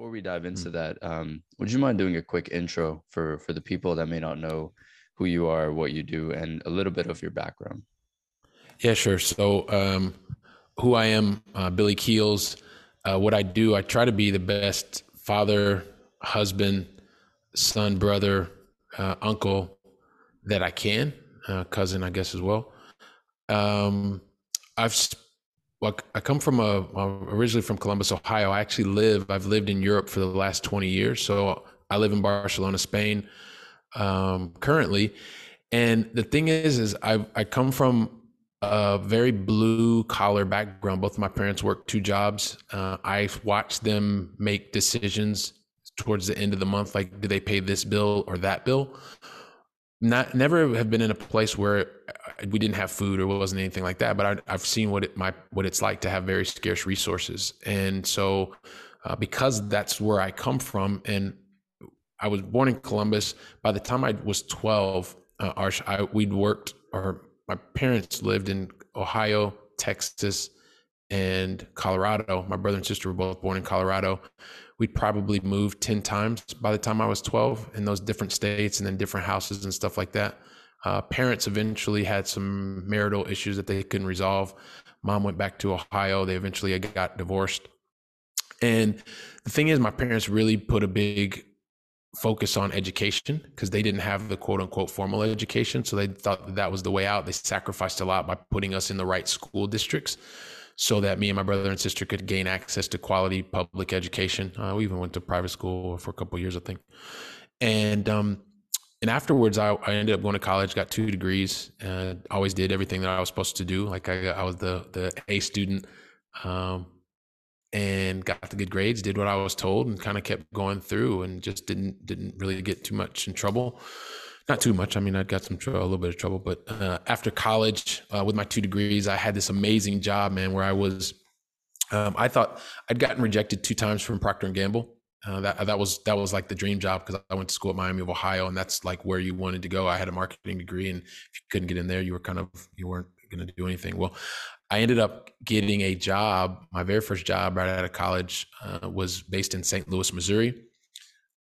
before we dive into mm. that, um, would you mind doing a quick intro for for the people that may not know who you are, what you do, and a little bit of your background? Yeah, sure. So, um, who I am, uh, Billy Keels. Uh, what I do, I try to be the best father, husband, son, brother, uh, uncle that I can, uh, cousin, I guess as well. Um, I've well, I come from a originally from Columbus, Ohio. I actually live. I've lived in Europe for the last twenty years. So I live in Barcelona, Spain, um, currently. And the thing is, is I I come from a very blue collar background. Both my parents worked two jobs. Uh, I watched them make decisions towards the end of the month, like do they pay this bill or that bill. Not never have been in a place where we didn't have food or it wasn't anything like that. But I, have seen what it my what it's like to have very scarce resources, and so uh, because that's where I come from, and I was born in Columbus. By the time I was twelve, uh, I, we'd worked, or my parents lived in Ohio, Texas, and Colorado. My brother and sister were both born in Colorado. We'd probably moved 10 times by the time I was 12 in those different states and then different houses and stuff like that. Uh, parents eventually had some marital issues that they couldn't resolve. Mom went back to Ohio. They eventually got divorced. And the thing is, my parents really put a big focus on education because they didn't have the quote unquote formal education. So they thought that, that was the way out. They sacrificed a lot by putting us in the right school districts so that me and my brother and sister could gain access to quality public education. Uh, we even went to private school for a couple years, I think. And um, and afterwards, I, I ended up going to college, got two degrees, and always did everything that I was supposed to do. Like I, I was the the A student, um, and got the good grades, did what I was told, and kind of kept going through, and just didn't didn't really get too much in trouble. Not too much. I mean, I got some trouble, a little bit of trouble, but uh, after college, uh, with my two degrees, I had this amazing job, man, where I was. Um, I thought I'd gotten rejected two times from Procter and Gamble uh, that that was that was like the dream job because I went to school at Miami of Ohio, and that's like where you wanted to go. I had a marketing degree, and if you couldn't get in there, you were kind of you weren't going to do anything. Well, I ended up getting a job. My very first job right out of college uh, was based in St. Louis, Missouri.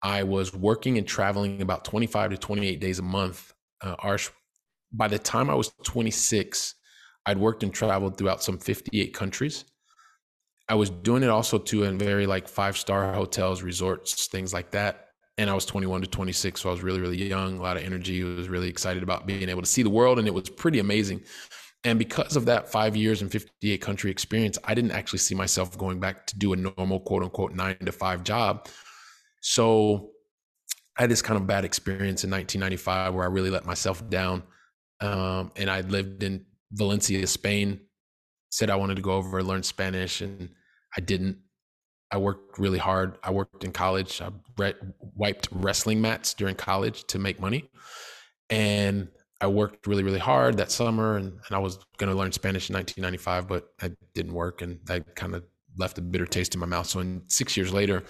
I was working and traveling about 25 to 28 days a month. Uh, Arsh, by the time I was 26, I'd worked and traveled throughout some 58 countries. I was doing it also too in very like five star hotels, resorts, things like that. And I was 21 to 26, so I was really, really young, a lot of energy. Was really excited about being able to see the world, and it was pretty amazing. And because of that five years and 58 country experience, I didn't actually see myself going back to do a normal quote unquote nine to five job. So I had this kind of bad experience in 1995 where I really let myself down. Um, and I lived in Valencia, Spain, said I wanted to go over and learn Spanish, and I didn't. I worked really hard. I worked in college. I re- wiped wrestling mats during college to make money, and I worked really, really hard that summer. And, and I was going to learn Spanish in 1995, but I didn't work, and that kind of left a bitter taste in my mouth. So, in six years later,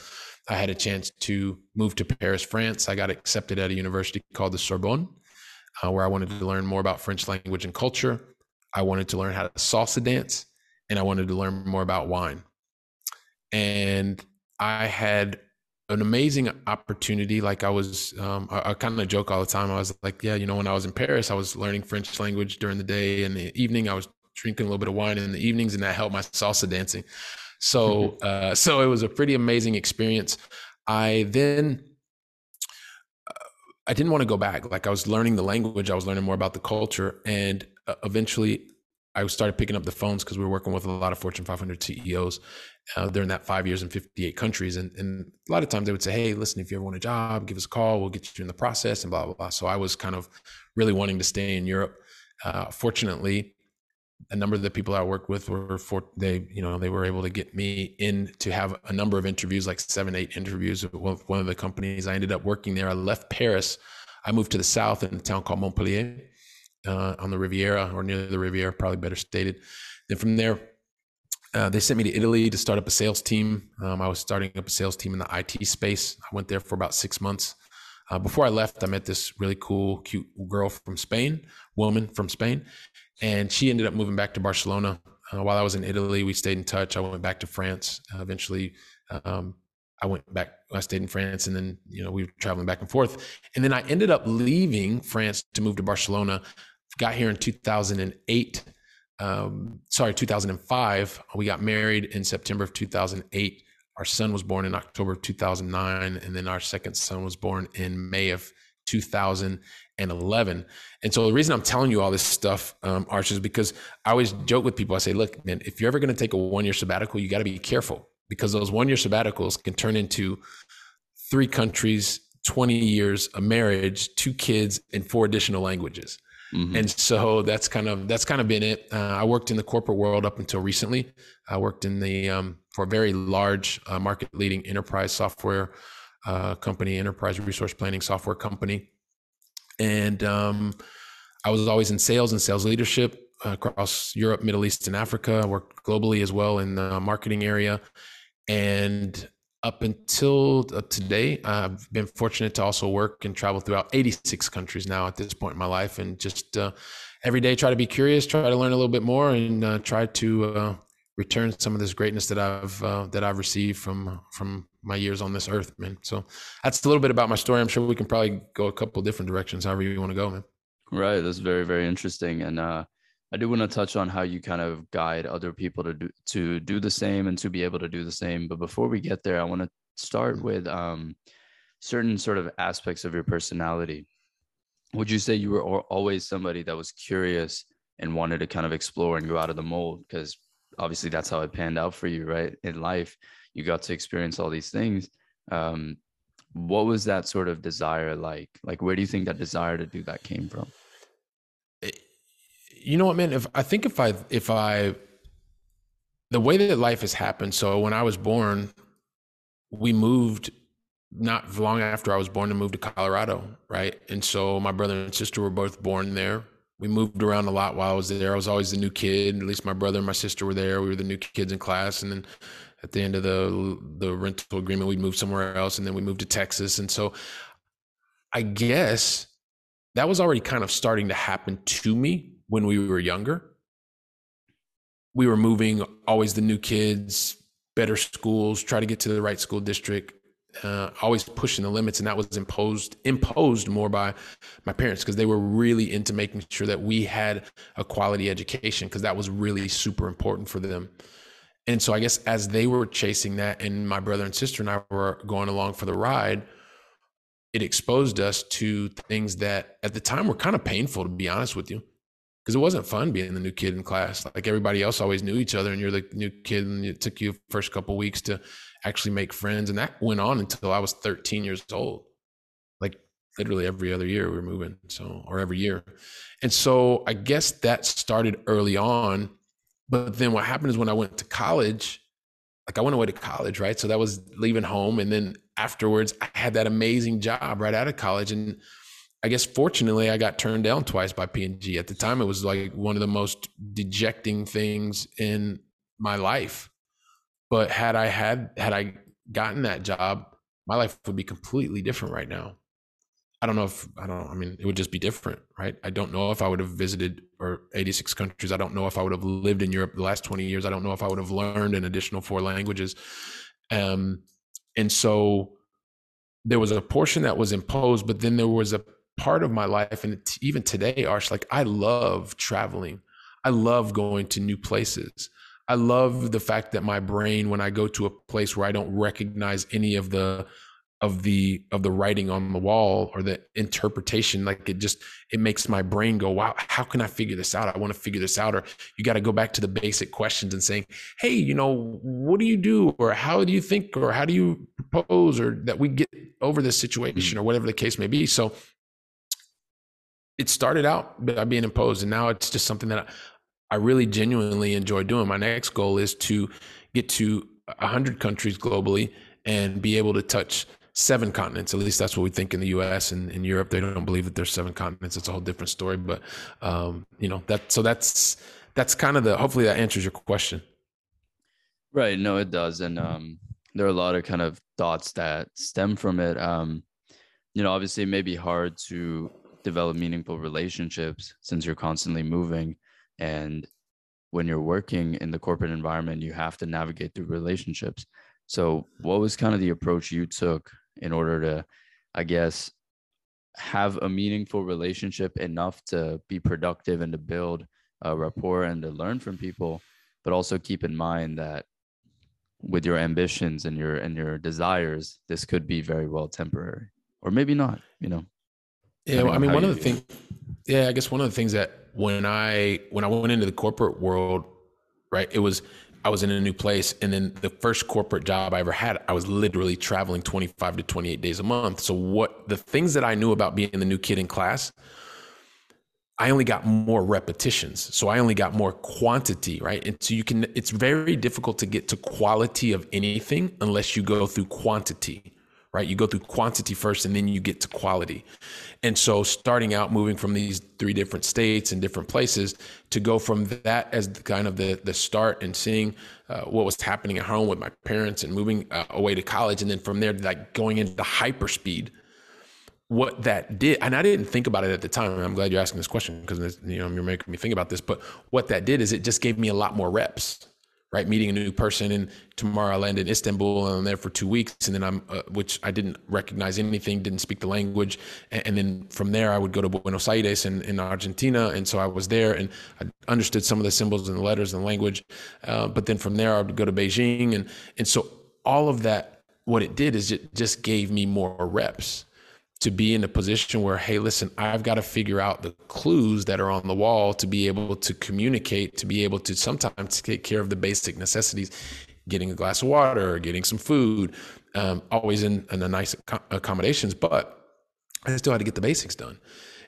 I had a chance to move to Paris, France. I got accepted at a university called the Sorbonne, uh, where I wanted to learn more about French language and culture. I wanted to learn how to salsa dance and I wanted to learn more about wine. And I had an amazing opportunity. Like I was, um, I, I kind of joke all the time. I was like, yeah, you know, when I was in Paris, I was learning French language during the day and the evening. I was drinking a little bit of wine in the evenings, and that helped my salsa dancing. So, mm-hmm. uh, so it was a pretty amazing experience. I then uh, I didn't want to go back. Like I was learning the language, I was learning more about the culture, and uh, eventually I started picking up the phones because we were working with a lot of Fortune 500 CEOs uh, during that five years in 58 countries. And, and a lot of times they would say, Hey, listen, if you ever want a job, give us a call. We'll get you in the process and blah, blah, blah. So I was kind of really wanting to stay in Europe. Uh, fortunately, a number of the people I worked with were for they, you know, they were able to get me in to have a number of interviews, like seven, eight interviews with one of the companies. I ended up working there. I left Paris. I moved to the south in a town called Montpellier uh, on the Riviera or near the Riviera, probably better stated. Then from there, uh, they sent me to Italy to start up a sales team. Um, I was starting up a sales team in the IT space. I went there for about six months. Uh, before I left, I met this really cool, cute girl from Spain, woman from Spain, and she ended up moving back to Barcelona. Uh, while I was in Italy, we stayed in touch. I went back to France. Uh, eventually, um, I went back, I stayed in France and then, you know, we were traveling back and forth. And then I ended up leaving France to move to Barcelona. Got here in 2008. Um, sorry, 2005. We got married in September of 2008. Our son was born in October of 2009. And then our second son was born in May of 2011. And so the reason I'm telling you all this stuff, um, Arsh, is because I always joke with people. I say, look, man, if you're ever going to take a one year sabbatical, you got to be careful because those one year sabbaticals can turn into three countries, 20 years, a marriage, two kids, and four additional languages. Mm-hmm. And so that's kind of that's kind of been it. Uh, I worked in the corporate world up until recently. I worked in the um, for a very large uh, market leading enterprise software uh, company, enterprise resource planning software company, and um, I was always in sales and sales leadership across Europe, Middle East, and Africa. I worked globally as well in the marketing area, and up until uh, today, I've been fortunate to also work and travel throughout 86 countries now at this point in my life, and just uh, every day try to be curious, try to learn a little bit more, and uh, try to uh, return some of this greatness that I've uh, that I've received from from my years on this earth, man. So that's a little bit about my story. I'm sure we can probably go a couple different directions, however you want to go, man. Right, that's very very interesting, and uh, I do want to touch on how you kind of guide other people to do to do the same and to be able to do the same. But before we get there, I want to start mm-hmm. with um, certain sort of aspects of your personality. Would you say you were always somebody that was curious and wanted to kind of explore and go out of the mold? Because obviously that's how it panned out for you, right? In life, you got to experience all these things. Um, what was that sort of desire like? Like, where do you think that desire to do that came from? You know what, man? If I think if I if I the way that life has happened. So when I was born, we moved not long after I was born to move to Colorado, right? And so my brother and sister were both born there. We moved around a lot while I was there. I was always the new kid. At least my brother and my sister were there. We were the new kids in class, and then at the end of the the rental agreement, we moved somewhere else, and then we moved to Texas. And so, I guess that was already kind of starting to happen to me when we were younger. We were moving, always the new kids, better schools, try to get to the right school district, uh, always pushing the limits, and that was imposed imposed more by my parents because they were really into making sure that we had a quality education because that was really super important for them. And so I guess as they were chasing that, and my brother and sister and I were going along for the ride, it exposed us to things that at the time were kind of painful, to be honest with you because it wasn't fun being the new kid in class. Like everybody else always knew each other, and you're the new kid, and it took you first couple weeks to actually make friends, and that went on until I was 13 years old. Like literally every other year we were moving, so or every year, and so I guess that started early on. But then what happened is when I went to college, like I went away to college, right? So that was leaving home, and then afterwards I had that amazing job right out of college, and I guess fortunately I got turned down twice by P&G. At the time, it was like one of the most dejecting things in my life. But had I had had I gotten that job, my life would be completely different right now. I don't know if I don't. I mean, it would just be different, right? I don't know if I would have visited or 86 countries. I don't know if I would have lived in Europe the last 20 years. I don't know if I would have learned an additional four languages. Um, and so there was a portion that was imposed, but then there was a part of my life and even today arsh like i love traveling. I love going to new places. I love the fact that my brain when i go to a place where i don't recognize any of the of the of the writing on the wall or the interpretation like it just it makes my brain go wow how can i figure this out? I want to figure this out. Or you got to go back to the basic questions and saying hey you know what do you do? Or how do you think? Or how do you propose? Or that we get over this situation mm-hmm. or whatever the case may be. So it started out by being imposed and now it's just something that I, I really genuinely enjoy doing. My next goal is to get to 100 countries globally and be able to touch seven continents. At least that's what we think in the US and in Europe. They don't believe that there's seven continents. It's a whole different story. But, um, you know, that, so that's, that's kind of the, hopefully that answers your question. Right. No, it does. And, um, there are a lot of kind of thoughts that stem from it. Um, you know, obviously it may be hard to develop meaningful relationships since you're constantly moving and when you're working in the corporate environment you have to navigate through relationships So, what was kind of the approach you took in order to, I guess, have a meaningful relationship enough to be productive and to build a rapport and to learn from people, but also keep in mind that with your ambitions and your and your desires, this could be very well temporary, or maybe not. You know. Yeah, well, I mean, one of the things. Yeah, I guess one of the things that when I when I went into the corporate world, right, it was I was in a new place. And then the first corporate job I ever had, I was literally traveling 25 to 28 days a month. So, what the things that I knew about being the new kid in class, I only got more repetitions. So, I only got more quantity, right? And so, you can, it's very difficult to get to quality of anything unless you go through quantity right? You go through quantity first and then you get to quality. And so starting out moving from these three different states and different places to go from that as kind of the the start and seeing uh, what was happening at home with my parents and moving uh, away to college and then from there like going into hyperspeed what that did and i didn't think about it at the time i'm glad you're asking this question because you know you're making me think about this but what that did is it just gave me a lot more reps right? Meeting a new person, and tomorrow I land in Istanbul, and I'm there for two weeks, and then I'm, uh, which I didn't recognize anything, didn't speak the language, and, and, then from there I would go to Buenos Aires in, in Argentina, and so I was there, and I understood some of the symbols and the letters and the language, uh, but then from there I would go to Beijing, and and so all of that, what it did is it just gave me more reps to be in a position where, hey, listen, I've got to figure out the clues that are on the wall to be able to communicate, to be able to sometimes take care of the basic necessities, getting a glass of water, getting some food, um, always in, in a nice accommodations, but I still had to get the basics done.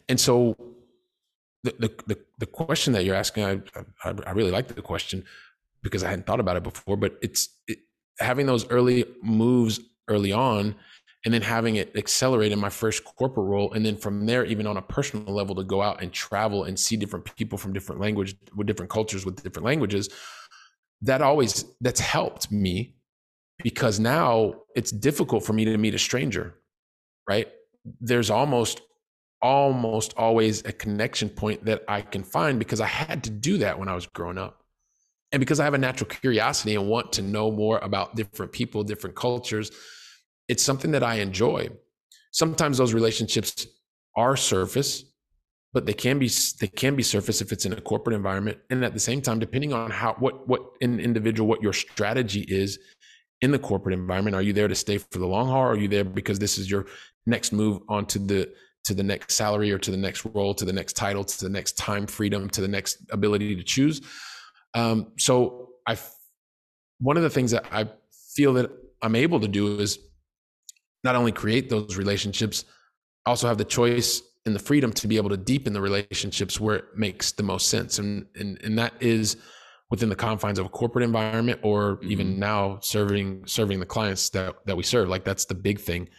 And so the, the, the, the question that you're asking, I, I, I, really like the question because I hadn't thought about it before, but it's it, having those early moves early on and then having it accelerate in my first corporate role and then from there even on a personal level to go out and travel and see different people from different language with different cultures with different languages that always that's helped me because now it's difficult for me to meet a stranger right? There's almost almost always a connection point that I can find because I had to do that when I was growing up. And because I have a natural curiosity and want to know more about different people different cultures it's something that I enjoy. Sometimes those relationships are surface, but they can be they can be surface if it's in a corporate environment. And at the same time, depending on how what what an individual what your strategy is in the corporate environment, are you there to stay for the long haul? Or are you there because this is your next move onto the to the next salary or to the next role, to the next title, to the next time freedom, to the next ability to choose? Um, so I, one of the things that I feel that I'm able to do is not only create those relationships, also have the choice and the freedom to be able to deepen the relationships where it makes the most sense. And and and that is within the confines of a corporate environment or mm-hmm. even now serving serving the clients that that we serve. Like that's the big thing.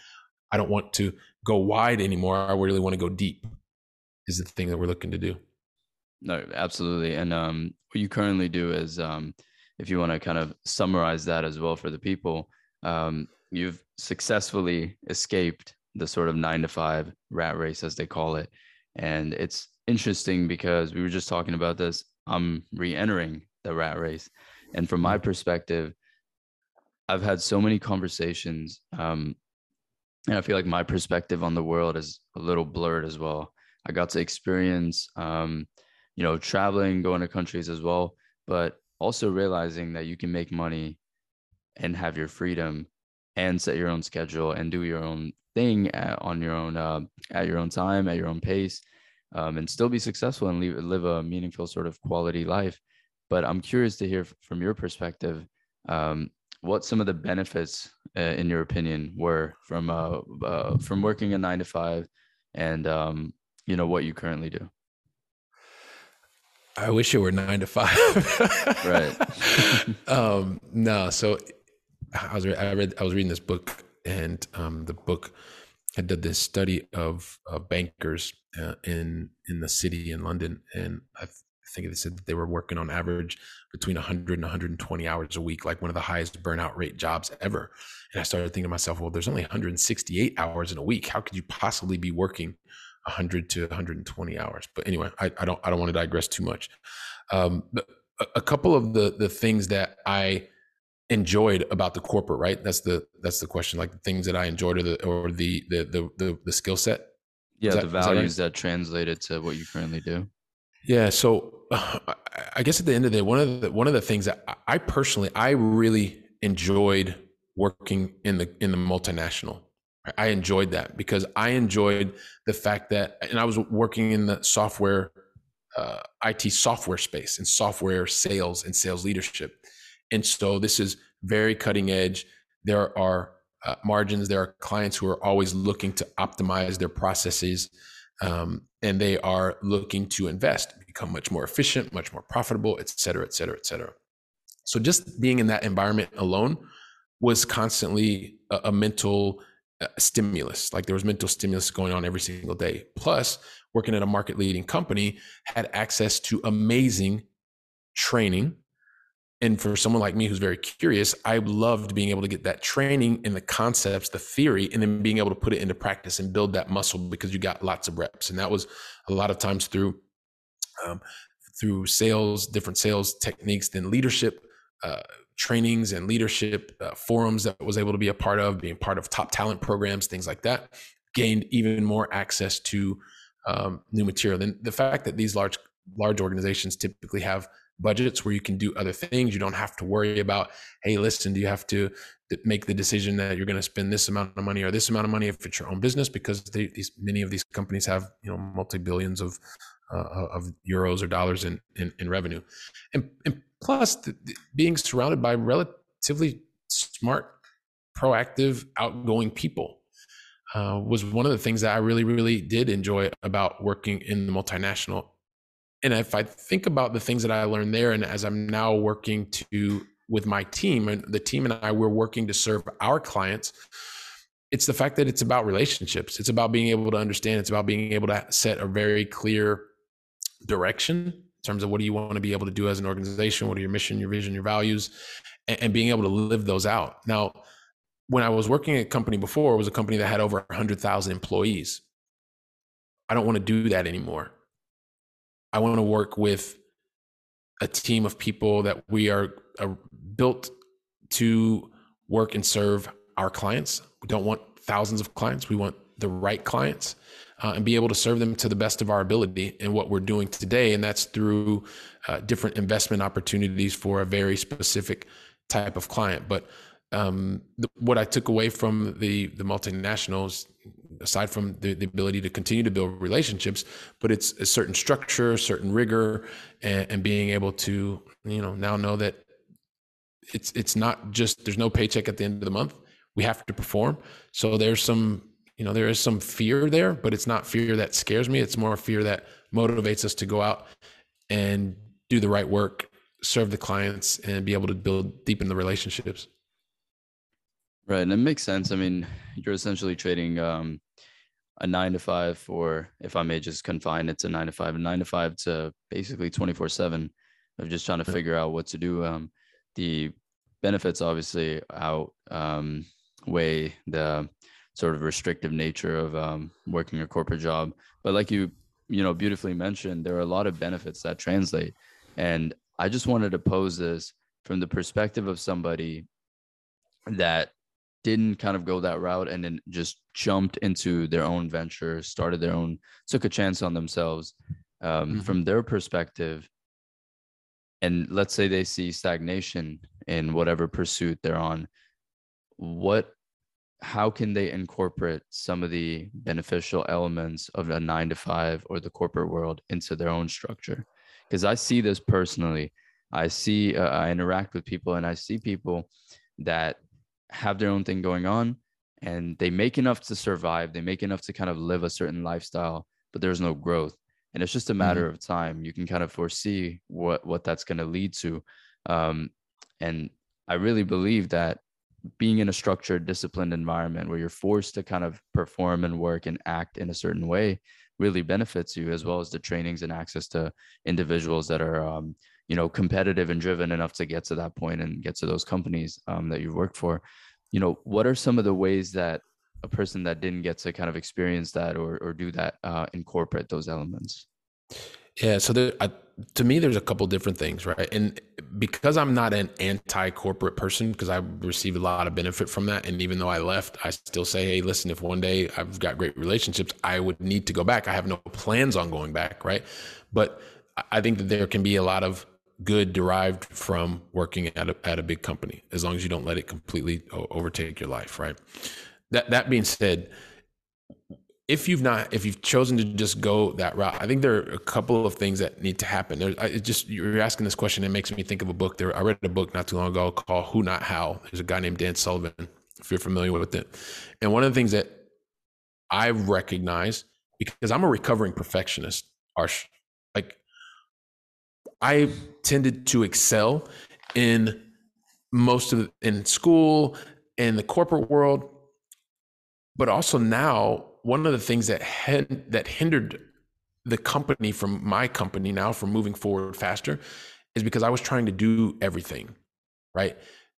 I don't want to go wide anymore. I really want to go deep is the thing that we're looking to do. No, absolutely. And um, what you currently do is um, if you want to kind of summarize that as well for the people, um, you've successfully escaped the sort of nine to five rat race, as they call it. And it's interesting because we were just talking about this. I'm re entering the rat race. And from my perspective, I've had so many conversations. Um, and I feel like my perspective on the world is a little blurred as well. I got to experience, um, you know, traveling, going to countries as well, but also realizing that you can make money and have your freedom and set your own schedule and do your own thing at, on your own uh, at your own time at your own pace um, and still be successful and live, live a meaningful sort of quality life but i'm curious to hear from your perspective um, what some of the benefits uh, in your opinion were from uh, uh, from working a nine to five and um, you know what you currently do I wish it were nine to five. right. um, no, so I was I read I was reading this book, and um, the book had done this study of uh, bankers uh, in in the city in London, and I, th- think they said that they were working on average between 100 and 120 hours a week, like one of the highest burnout rate jobs ever. And I started thinking to myself, well, there's only 168 hours in a week. How could you possibly be working 100 to 120 hours? But anyway, I, I don't I don't want to digress too much. Um, but a, a couple of the the things that I enjoyed about the corporate right? That's the that's the question like the things that i enjoyed or the or the the the, the, the skill set? Yeah that, the values that, right? that, translated to what you currently do. Yeah so uh, i guess at the end of the day one of the one of the things that i personally i really enjoyed working in the in the multinational. I enjoyed that because i enjoyed the fact that and i was working in the software uh, it software space and software sales and sales leadership and so this is very cutting edge. There are uh, margins. There are clients who are always looking to optimize their processes, um, and they are looking to invest, become much more efficient, much more profitable, et cetera, et cetera, et cetera. So just being in that environment alone was constantly a, a mental uh, stimulus. Like there was mental stimulus going on every single day. Plus, working at a market leading company had access to amazing training and for someone like me who's very curious, I loved being able to get that training in the concepts, the theory, and then being able to put it into practice and build that muscle because you got lots of reps. And that was a lot of times through um, through sales, different sales techniques, then leadership uh, trainings and leadership uh, forums that I was able to be a part of, being part of top talent programs, things like that. Gained even more access to um, new material. And the fact that these large large organizations typically have budgets where you can do other things. You don't have to worry about, hey, listen, do you have to make the decision that you're going to spend this amount of money or this amount of money if it's your own business? Because they, these many of these companies have you know multi billions of uh, of euros or dollars in in, in revenue, and, and plus the, the being surrounded by relatively smart, proactive, outgoing people. Uh, was one of the things that I really, really did enjoy about working in the multinational and if I think about the things that I learned there, and as I'm now working to with my team, and the team and I, we're working to serve our clients. It's the fact that it's about relationships. It's about being able to understand. It's about being able to set a very clear direction in terms of what do you want to be able to do as an organization, what are your mission, your vision, your values, and, and being able to live those out. Now, when I was working at a company before, it was a company that had over 100,000 employees. I don't want to do that anymore. I want to work with a team of people that we are, are built to work and serve our clients. We don't want thousands of clients. We want the right clients uh, and be able to serve them to the best of our ability in what we're doing today. And that's through uh, different investment opportunities for a very specific type of client. But um, the, what I took away from the the multinationals aside from the, the ability to continue to build relationships, but it's a certain structure, certain rigor, and, and being able to, you know, now know that it's it's not just there's no paycheck at the end of the month. We have to perform. So there's some, you know, there is some fear there, but it's not fear that scares me. It's more fear that motivates us to go out and do the right work, serve the clients, and be able to build deepen the relationships. Right, and it makes sense. I mean, you're essentially trading um, a nine to five or if I may just confine it to nine to five, and nine to five to basically 24 seven of just trying to figure out what to do. Um, the benefits obviously outweigh um, the sort of restrictive nature of um, working a corporate job. But like you, you know, beautifully mentioned, there are a lot of benefits that translate. And I just wanted to pose this from the perspective of somebody that didn't kind of go that route and then just jumped into their own venture, started their own, took a chance on themselves um, mm-hmm. from their perspective. And let's say they see stagnation in whatever pursuit they're on. What, how can they incorporate some of the beneficial elements of a nine to five or the corporate world into their own structure? Because I see this personally. I see, uh, I interact with people and I see people that have their own thing going on and they make enough to survive. They make enough to kind of live a certain lifestyle, but there's no growth. And it's just a matter mm-hmm. of time. You can kind of foresee what what that's going to lead to. Um, and I really believe that being in a structured, disciplined environment where you're forced to kind of perform and work and act in a certain way really benefits you, as well as the trainings and access to individuals that are, um, you know, competitive and driven enough to get to that point and get to those companies um, that you've worked for. You know, what are some of the ways that a person that didn't get to kind of experience that or, or do that uh, incorporate those elements? Yeah. So there, I, to me, there's a couple different things, right? And because I'm not an anti-corporate person, because I received a lot of benefit from that, and even though I left, I still say, hey, listen, if one day I've got great relationships, I would need to go back. I have no plans on going back, right? But I think that there can be a lot of good derived from working at a, at a big company, as long as you don't let it completely overtake your life, right? That that being said, if you've not if you've chosen to just go that route i think there are a couple of things that need to happen. There's I, just you're asking this question it makes me think of a book. There i read a book not too long ago called who not how. There's a guy named dan sullivan if you're familiar with it. And one of the things that i recognize because i'm a recovering perfectionist arsh like i tended to excel in most of in school in the corporate world but also now one of the things that that hindered the company from my company now from moving forward faster is because I was trying to do everything, right?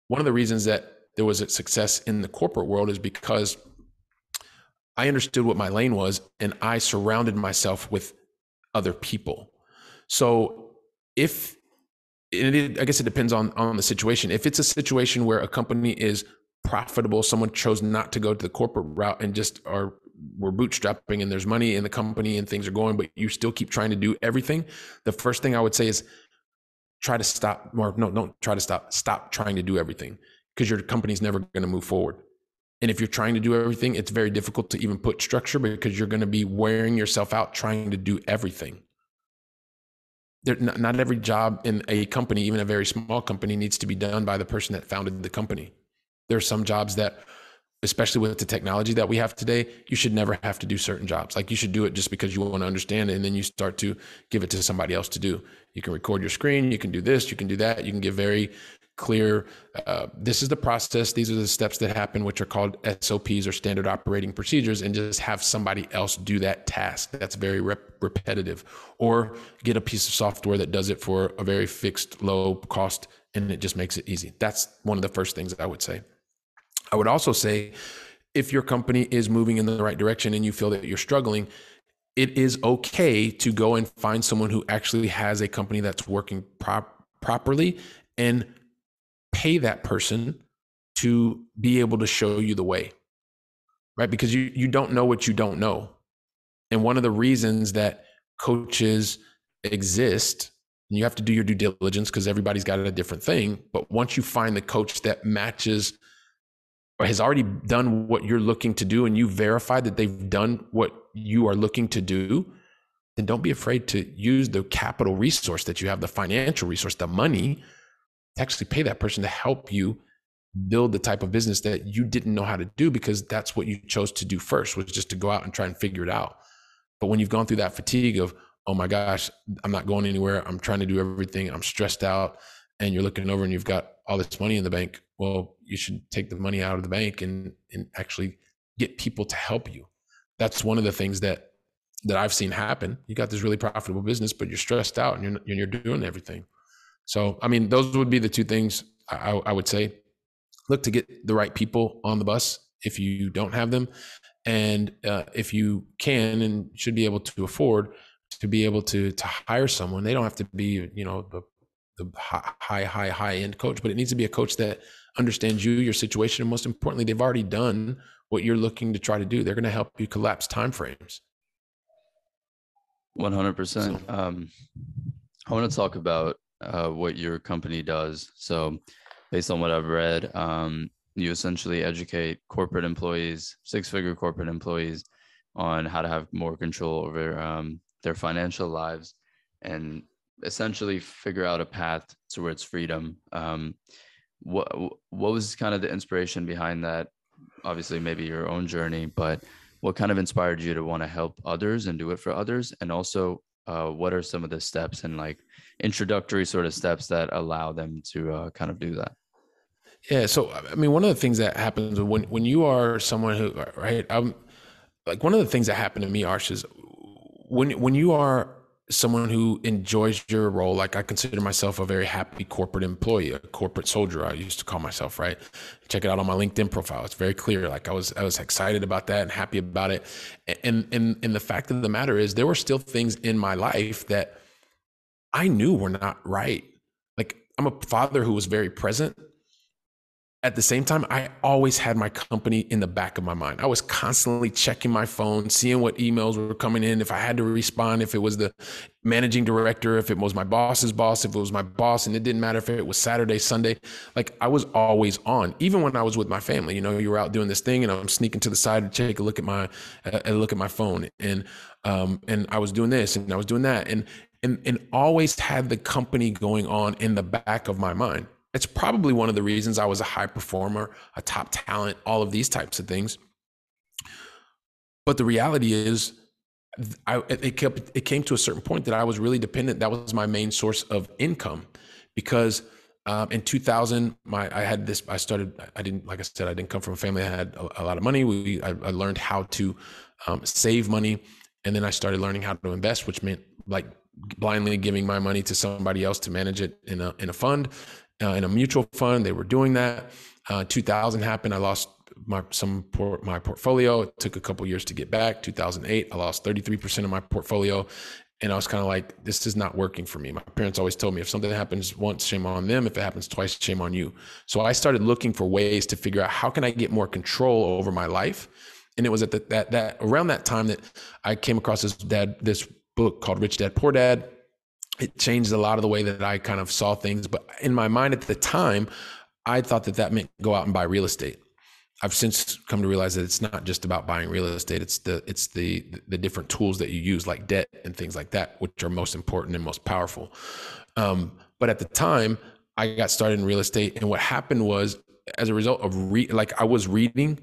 One of the reasons that there was a success in the corporate world is because I understood what my lane was and I surrounded myself with other people. So if it, I guess it depends on on the situation. If it's a situation where a company is profitable, someone chose not to go to the corporate route and just are we're bootstrapping and there's money in the company and things are going, but you still keep trying to do everything, the first thing I would say is try to stop or no, don't try to stop. Stop trying to do everything because your company's never going to move forward. And if you're trying to do everything, it's very difficult to even put structure because you're going to be wearing yourself out trying to do everything. There, not, every job in a company, even a very small company, needs to be done by the person that founded the company. There are some jobs that especially with the technology that we have today, you should never have to do certain jobs. Like you should do it just because you want to understand it. And then you start to give it to somebody else to do. You can record your screen, you can do this, you can do that. You can give very clear, uh, this is the process. These are the steps that happen, which are called SOPs or standard operating procedures, and just have somebody else do that task. That's very rep- repetitive. Or get a piece of software that does it for a very fixed, low cost, and it just makes it easy. That's one of the first things that I would say. I would also say if your company is moving in the right direction and you feel that you're struggling, it is okay to go and find someone who actually has a company that's working prop- properly and pay that person to be able to show you the way. Right? Because you you don't know what you don't know. And one of the reasons that coaches exist and you have to do your due diligence because everybody's got a different thing, but once you find the coach that matches or has already done what you're looking to do and you verify that they've done what you are looking to do, then don't be afraid to use the capital resource that you have, the financial resource, the money actually pay that person to help you build the type of business that you didn't know how to do because that's what you chose to do first was just to go out and try and figure it out. But when you've gone through that fatigue of, oh my gosh, I'm not going anywhere, I'm trying to do everything, I'm stressed out, and you're looking over and you've got all this money in the bank, well, you should take the money out of the bank and and actually get people to help you. That's one of the things that that I've seen happen. You got this really profitable business, but you're stressed out and you're you're doing everything. So, I mean, those would be the two things I, I would say. Look to get the right people on the bus if you don't have them, and uh, if you can and should be able to afford to be able to to hire someone. They don't have to be you know the the high high high end coach, but it needs to be a coach that understands you, your situation, and most importantly, they've already done what you're looking to try to do. They're going to help you collapse timeframes. One hundred percent. Um, I want to talk about uh, what your company does. So, based on what I've read, um, you essentially educate corporate employees, six-figure corporate employees, on how to have more control over um, their financial lives and essentially figure out a path towards freedom. Um, what what was kind of the inspiration behind that? Obviously, maybe your own journey, but what kind of inspired you to want to help others and do it for others? And also, uh, what are some of the steps and like introductory sort of steps that allow them to uh, kind of do that? Yeah. So, I mean, one of the things that happens when when you are someone who, right? I'm like one of the things that happened to me, Arsh, is when when you are someone who enjoys your role. Like I consider myself a very happy corporate employee, a corporate soldier. I used to call myself, right? Check it out on my LinkedIn profile. It's very clear. Like I was, I was excited about that and happy about it. And, and, and the fact of the matter is there were still things in my life that I knew were not right. Like I'm a father who was very present. At the same time, I always had my company in the back of my mind. I was constantly checking my phone, seeing what emails were coming in, if I had to respond, if it was the managing director, if it was my boss's boss, if it was my boss, and it didn't matter if it was Saturday, Sunday. Like I was always on, even when I was with my family. You know, you were out doing this thing, and I'm sneaking to the side to take a look at my a look at my phone, and um, and I was doing this and I was doing that, and and and always had the company going on in the back of my mind. It's probably one of the reasons I was a high performer, a top talent, all of these types of things. But the reality is, I, it, kept, it came to a certain point that I was really dependent. That was my main source of income because um, in 2000, my I had this. I started. I didn't like I said. I didn't come from a family that had a, a lot of money. We I, I learned how to um, save money, and then I started learning how to invest, which meant like blindly giving my money to somebody else to manage it in a in a fund, uh, in a mutual fund. They were doing that. Uh, 2000 happened. I lost my some port, my portfolio. It took a couple years to get back. 2008, I lost 33% of my portfolio, and I was kind of like, this is not working for me. My parents always told me if something happens once, shame on them. If it happens twice, shame on you. So I started looking for ways to figure out how can I get more control over my life. And it was at the, that that around that time that I came across this dad this book called Rich Dad Poor Dad. It changed a lot of the way that I kind of saw things. But in my mind at the time, I thought that that meant go out and buy real estate. I've since come to realize that it's not just about buying real estate. It's the it's the the different tools that you use, like debt and things like that, which are most important and most powerful. Um, but at the time, I got started in real estate, and what happened was, as a result of re- like I was reading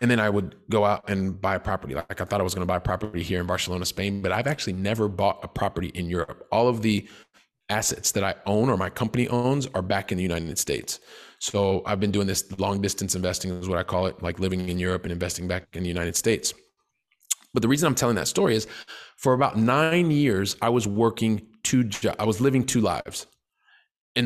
and then I would go out and buy a property. Like I thought I was going to buy a property here in Barcelona, Spain, but I've actually never bought a property in Europe. All of the assets that I own or my company owns are back in the United States. So I've been doing this long distance investing is what I call it, like living in Europe and investing back in the United States. But the reason I'm telling that story is for about 9 years I was working two jobs. I was living two lives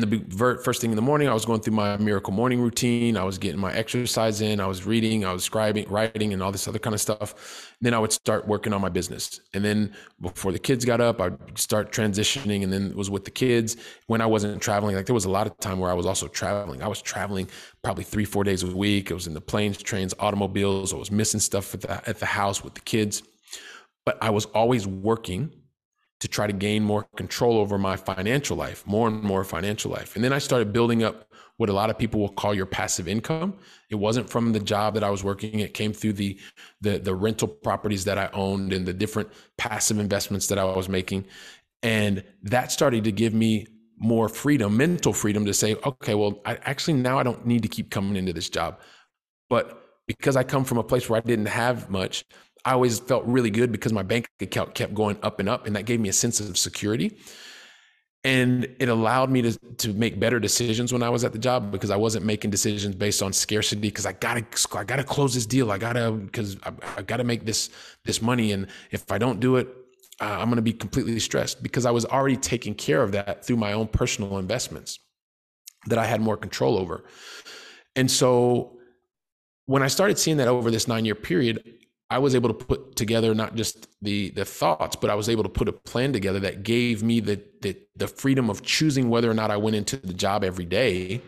in the first thing in the morning, I was going through my miracle morning routine. I was getting my exercise in. I was reading. I was scribing, writing, and all this other kind of stuff. And then I would start working on my business. And then before the kids got up, I'd start transitioning. And then it was with the kids when I wasn't traveling. Like there was a lot of time where I was also traveling. I was traveling probably three, four days a week. I was in the planes, trains, automobiles. I was missing stuff at the, at the house with the kids. But I was always working to try to gain more control over my financial life, more and more financial life. And then I started building up what a lot of people will call your passive income. It wasn't from the job that I was working. It came through the the the rental properties that I owned and the different passive investments that I was making. And that started to give me more freedom, mental freedom to say, okay, well, I actually now I don't need to keep coming into this job. But because I come from a place where I didn't have much, I always felt really good because my bank account kept going up and up, and that gave me a sense of security. And it allowed me to, to make better decisions when I was at the job because I wasn't making decisions based on scarcity. Because I gotta, I gotta close this deal. I gotta, because I, I, gotta make this this money. And if I don't do it, uh, I'm gonna be completely stressed because I was already taking care of that through my own personal investments that I had more control over. And so when I started seeing that over this nine year period, I was able to put together not just the the thoughts, but I was able to put a plan together that gave me the the, the freedom of choosing whether or not I went into the job every day.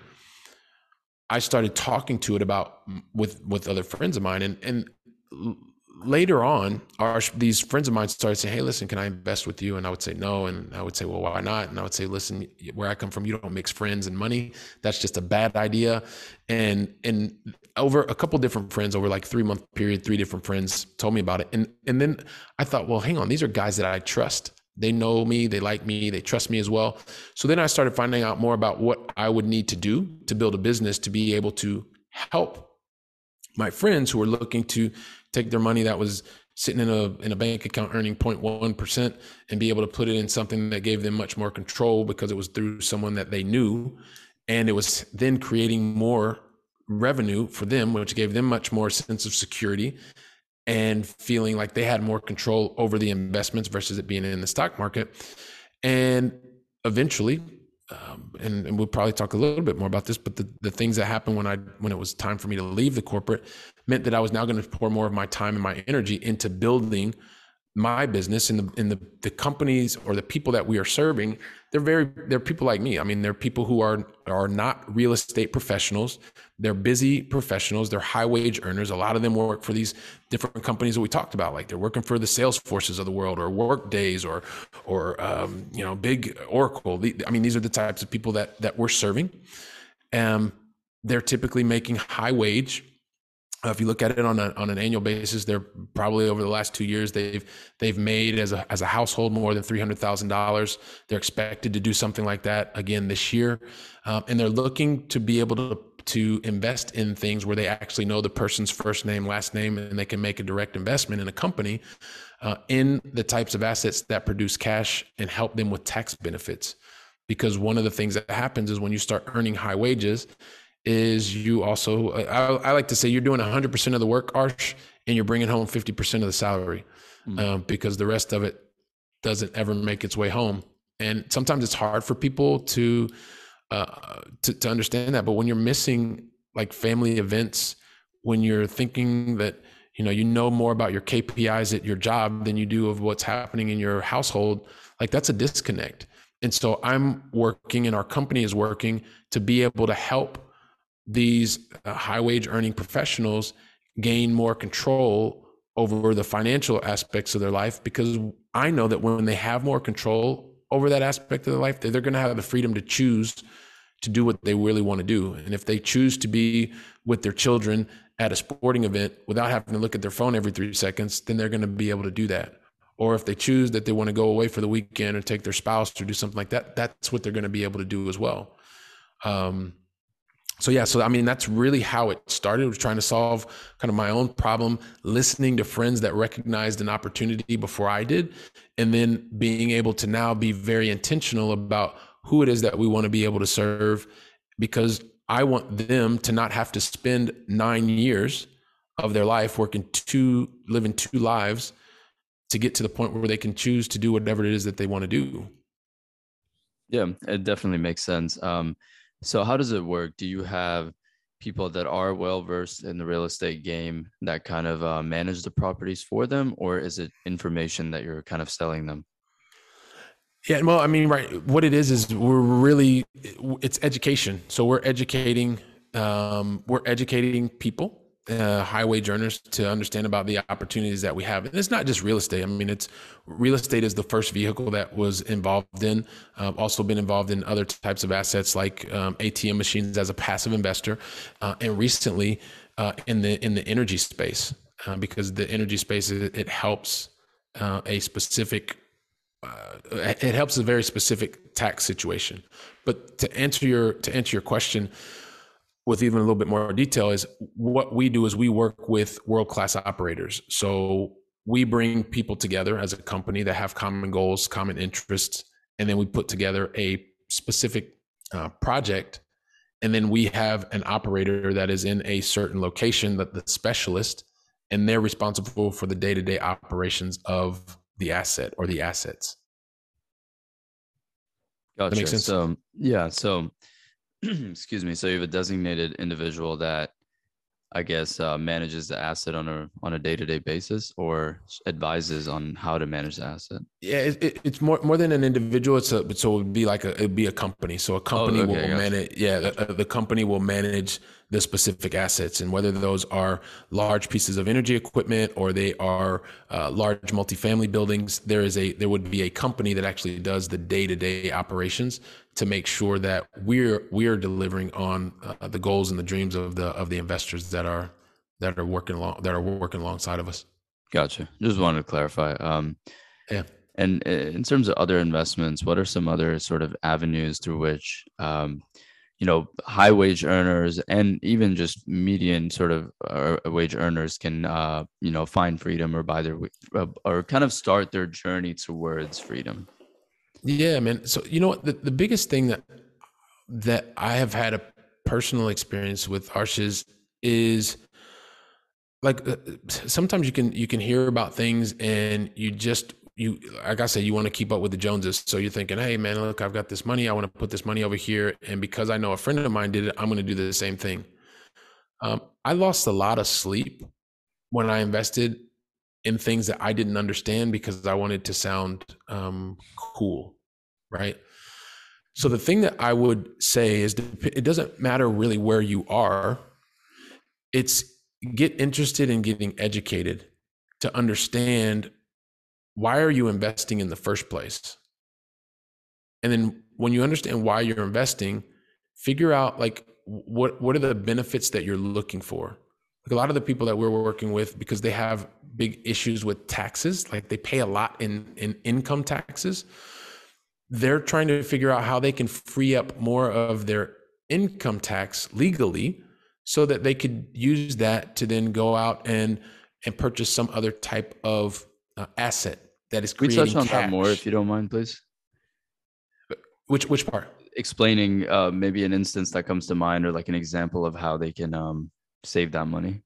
I started talking to it about with with other friends of mine, and and later on, our these friends of mine started saying, "Hey, listen, can I invest with you?" And I would say no, and I would say, "Well, why not?" And I would say, "Listen, where I come from, you don't mix friends and money. That's just a bad idea." And and over a couple different friends over like three month period, three different friends told me about it, and and then I thought, well, hang on, these are guys that I trust. They know me, they like me, they trust me as well. So then I started finding out more about what I would need to do to build a business to be able to help my friends who were looking to take their money that was sitting in a in a bank account earning 0.1% and be able to put it in something that gave them much more control because it was through someone that they knew. And it was then creating more revenue for them which gave them much more sense of security and feeling like they had more control over the investments versus it being in the stock market. And eventually um, and, and, we'll probably talk a little bit more about this, but the, the things that happened when I when it was time for me to leave the corporate meant that I was now going to pour more of my time and my energy into building my business and the in the the companies or the people that we are serving. They're very they're people like me. I mean they're people who are are not real estate professionals they're busy professionals they're high wage earners. A lot of them work for these different companies that we talked about like they're working for the Salesforces of the world or Workdays or or um, you know big oracle. I mean these are the types of people that that we're serving. Um they're typically making high wage. Uh, if you look at it on, a, on an annual basis, they're probably over the last two years they've they've made as a as a household more than three hundred thousand dollars. They're expected to do something like that again this year, um, and they're looking to be able to to invest in things where they actually know the person's first name, last name, and they can make a direct investment in a company uh, in the types of assets that produce cash and help them with tax benefits. Because one of the things that happens is when you start earning high wages is you also I, I, like to say you're doing 100% of the work Arsh and you're bringing home 50% of the salary mm-hmm. um, because the rest of it doesn't ever make its way home and sometimes it's hard for people to uh, to, to understand that. But when you're missing like family events when you're thinking that you know you know more about your kpis at your job than you do of what's happening in your household like that's a disconnect. And so i'm working and our company is working to be able to help these uh, high wage earning professionals gain more control over the financial aspects of their life because I know that when they have more control over that aspect of their life, they're going to have the freedom to choose to do what they really want to do. And if they choose to be with their children at a sporting event without having to look at their phone every three seconds, then they're going to be able to do that. Or if they choose that they want to go away for the weekend or take their spouse or do something like that, that's what they're going to be able to do as well. Um, so yeah so i mean that's really how it started. Was trying to solve kind of my own problem listening to friends that recognized an opportunity before i did and then being able to now be very intentional about who it is that we want to be able to serve because i want them to not have to spend nine years of their life working two living two lives to get to the point where they can choose to do whatever it is that they want to do. Yeah it definitely makes sense. Um, so how does it work? Do you have people that are well versed in the real estate game that kind of uh, manage the properties for them, or is it information that you're kind of selling them? Yeah, well, I mean, right. What it is is we're really it's education. So we're educating, um, we're educating people uh, high wage earners to understand about the opportunities that we have. And it's not just real estate. I mean, it's real estate is the first vehicle that was involved in. Uh, also been involved in other types of assets like um, ATM machines as a passive investor, uh, and recently uh, in the in the energy space uh, because the energy space it, it helps uh, a specific. it helps a very specific tax situation. But to answer your to answer your question, with even a little bit more detail is what we do is we work with world class operators. So we bring people together as a company that have common goals, common interests, and then we put together a specific uh, project. And then we have an operator that is in a certain location that the specialist, and they're responsible for the day to day operations of the asset or the assets. Gotcha. That makes sense. So, yeah. So excuse me. So you have a designated individual that I guess uh, manages the asset on a on a day to day basis, or advises on how to manage the asset. Yeah, it, it, it's more more than an individual. It's a so it would be like a it'd be a company. So a company oh, okay, will manage. Yeah, the, the company will manage the specific assets and whether those are large pieces of energy equipment or they are uh, large multifamily buildings there is a there would be a company that actually does the day-to-day operations to make sure that we're we're delivering on uh, the goals and the dreams of the of the investors that are that are working along that are working alongside of us. Gotcha. Just wanted to clarify um yeah. and uh, in terms of other investments what are some other sort of avenues through which um, you know high wage earners and even just median sort of uh, wage earners can uh, you know find freedom or buy their uh, or kind of start their journey towards freedom. Yeah man. So you know what? The, the biggest thing that that i have had a personal experience with Arshes is like uh, sometimes you can you can hear about things and you just you like I said, you want to keep up with the Joneses. So you're thinking, hey man, look, I've got this money. I want to put this money over here, and because I know a friend of mine did it, I'm going to do the same thing. Um, I lost a lot of sleep when I invested in things that I didn't understand because I wanted to sound um, cool, right? So the thing that I would say is it doesn't matter really where you are. It's get interested in getting educated to understand why are you investing in the first place? And then when you understand why you're investing, figure out like what what are the benefits that you're looking for like a lot of the people that we're working with because they have big issues with taxes like they pay a lot in in income taxes they're trying to figure out how they can free up more of their income tax legally so that they could use that to then go out and and purchase some other type of uh, asset that is creating we touch on cash. that more if you don't mind please? Which which part? Explaining uh, maybe an instance that comes to mind or like an example of how they can um, save that money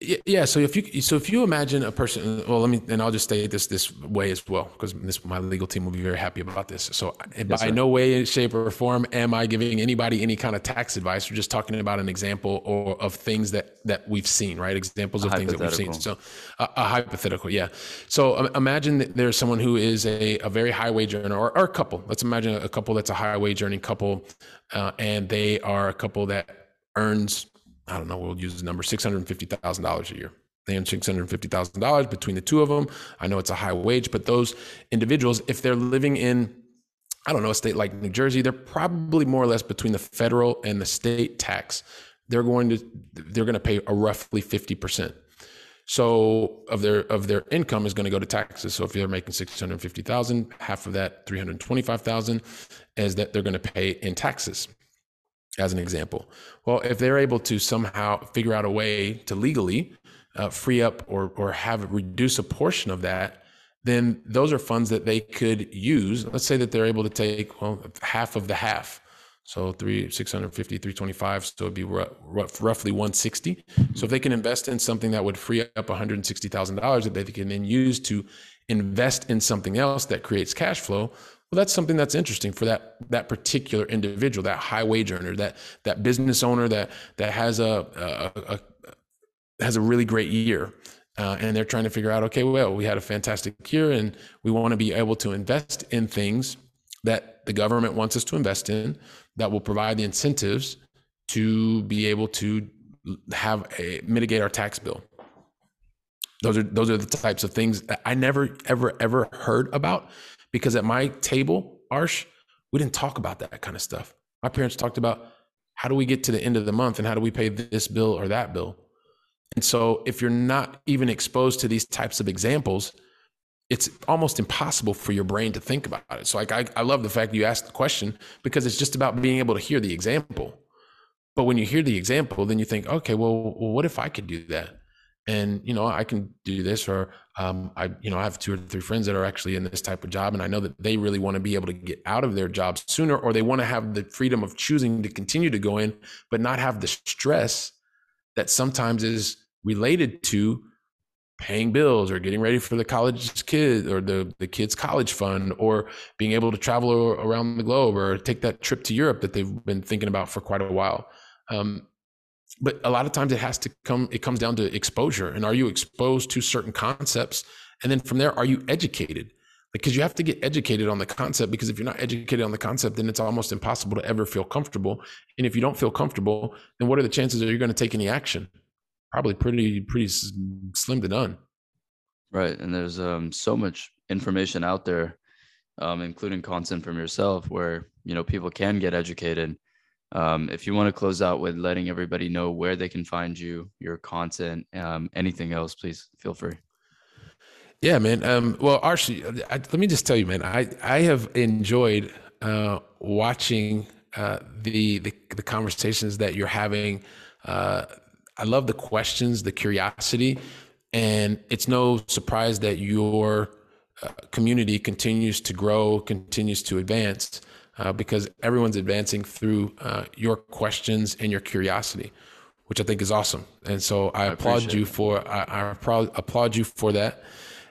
yeah so if you so if you imagine a person well let me and i'll just state this this way as well because this my legal team will be very happy about this. So yes, by sir. no way shape or form am i giving anybody any kind of tax advice. We're just talking about an example or of things that that we've seen right? Examples of things that we've seen. So a, a hypothetical yeah. So um, imagine that there's someone who is a, a very high wage earner or, or a couple. Let's imagine a couple that's a high wage earning couple uh, and they are a couple that earns I don't know, we'll use the number $650,000 a year. They earn $650,000 between the two of them. I know it's a high wage, but those individuals, if they're living in, I don't know, a state like New Jersey, they're probably more or less between the federal and the state tax. They're going to they're going to pay a roughly 50%. So of their of their income is going to go to taxes. So if they're making 650,000, half of that 325,000 is that they're going to pay in taxes as an example. Well, if they're able to somehow figure out a way to legally uh, free up or or have reduce a portion of that, then those are funds that they could use. Let's say that they're able to take well half of the half. So three, 650, 325. So it'd be roughly 160. So if they can invest in something that would free up $160,000 that they can then use to invest in something else that creates cash flow, well, that's something that's interesting for that that particular individual, that high wage earner, that that business owner that that has a, a, a has a really great year, uh, and they're trying to figure out, okay, well, we had a fantastic year, and we want to be able to invest in things that the government wants us to invest in, that will provide the incentives to be able to have a mitigate our tax bill. Those are those are the types of things that I never ever ever heard about because at my table, Arsh, we didn't talk about that kind of stuff. My parents talked about how do we get to the end of the month and how do we pay this bill or that bill. And so if you're not even exposed to these types of examples, it's almost impossible for your brain to think about it. So like I, I love the fact you asked the question because it's just about being able to hear the example. But when you hear the example, then you think, okay, well, well what if I could do that? and you know i can do this or um, i you know i have two or three friends that are actually in this type of job and i know that they really want to be able to get out of their jobs sooner or they want to have the freedom of choosing to continue to go in but not have the stress that sometimes is related to paying bills or getting ready for the college kid or the, the kids college fund or being able to travel around the globe or take that trip to europe that they've been thinking about for quite a while. Um, but a lot of times it has to come it comes down to exposure. And are you exposed to certain concepts? And then from there are you educated? Because you have to get educated on the concept because if you're not educated on the concept then it's almost impossible to ever feel comfortable. And if you don't feel comfortable then what are the chances that you're going to take any action? Probably pretty pretty slim to none. Right and there's um, so much information out there um, including content from yourself where you know people can get educated um, if you want to close out with letting everybody know where they can find you, your content, um, anything else, please feel free. Yeah, man. Um, well, Archie, I, let me just tell you, man, I, I have enjoyed uh, watching uh, the, the, the conversations that you're having. Uh, I love the questions, the curiosity, and it's no surprise that your uh, community continues to grow, continues to advance uh, because everyone's advancing through uh, your questions and your curiosity, which I think is awesome. And so I, I applaud you for I, I applaud, applaud you for that.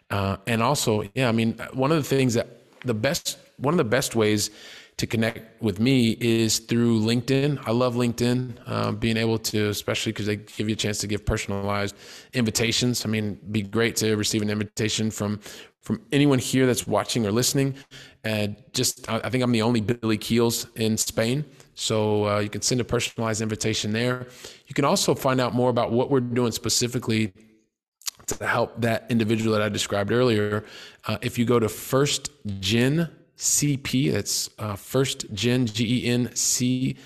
Uh, and also, yeah, I mean, one of the things that the best one of the best ways to connect with me is through LinkedIn. I love LinkedIn, uh, being able to, especially because they give you a chance to give personalized invitations. I mean, be great to receive an invitation from from anyone here that's watching or listening. And just, I think I'm the only Billy Keels in Spain. So uh, you can send a personalized invitation there. You can also find out more about what we're doing specifically to help that individual that I described earlier. Uh, if you go to First Gen CP, that's uh, First Gen G E N C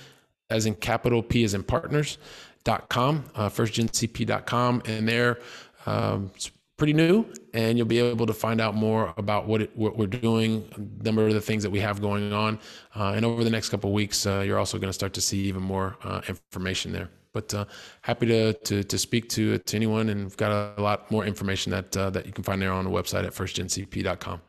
as in capital P as in partners. Dot com, uh, firstgencp.com, and there um, it's pretty new, and you'll be able to find out more about what it, what we're doing, a number of the things that we have going on, uh, and over the next couple of weeks, uh, you're also going to start to see even more uh, information there. But uh, happy to, to to speak to to anyone, and we've got a, lot more information that uh, that you can find there on the website at firstgencp.com.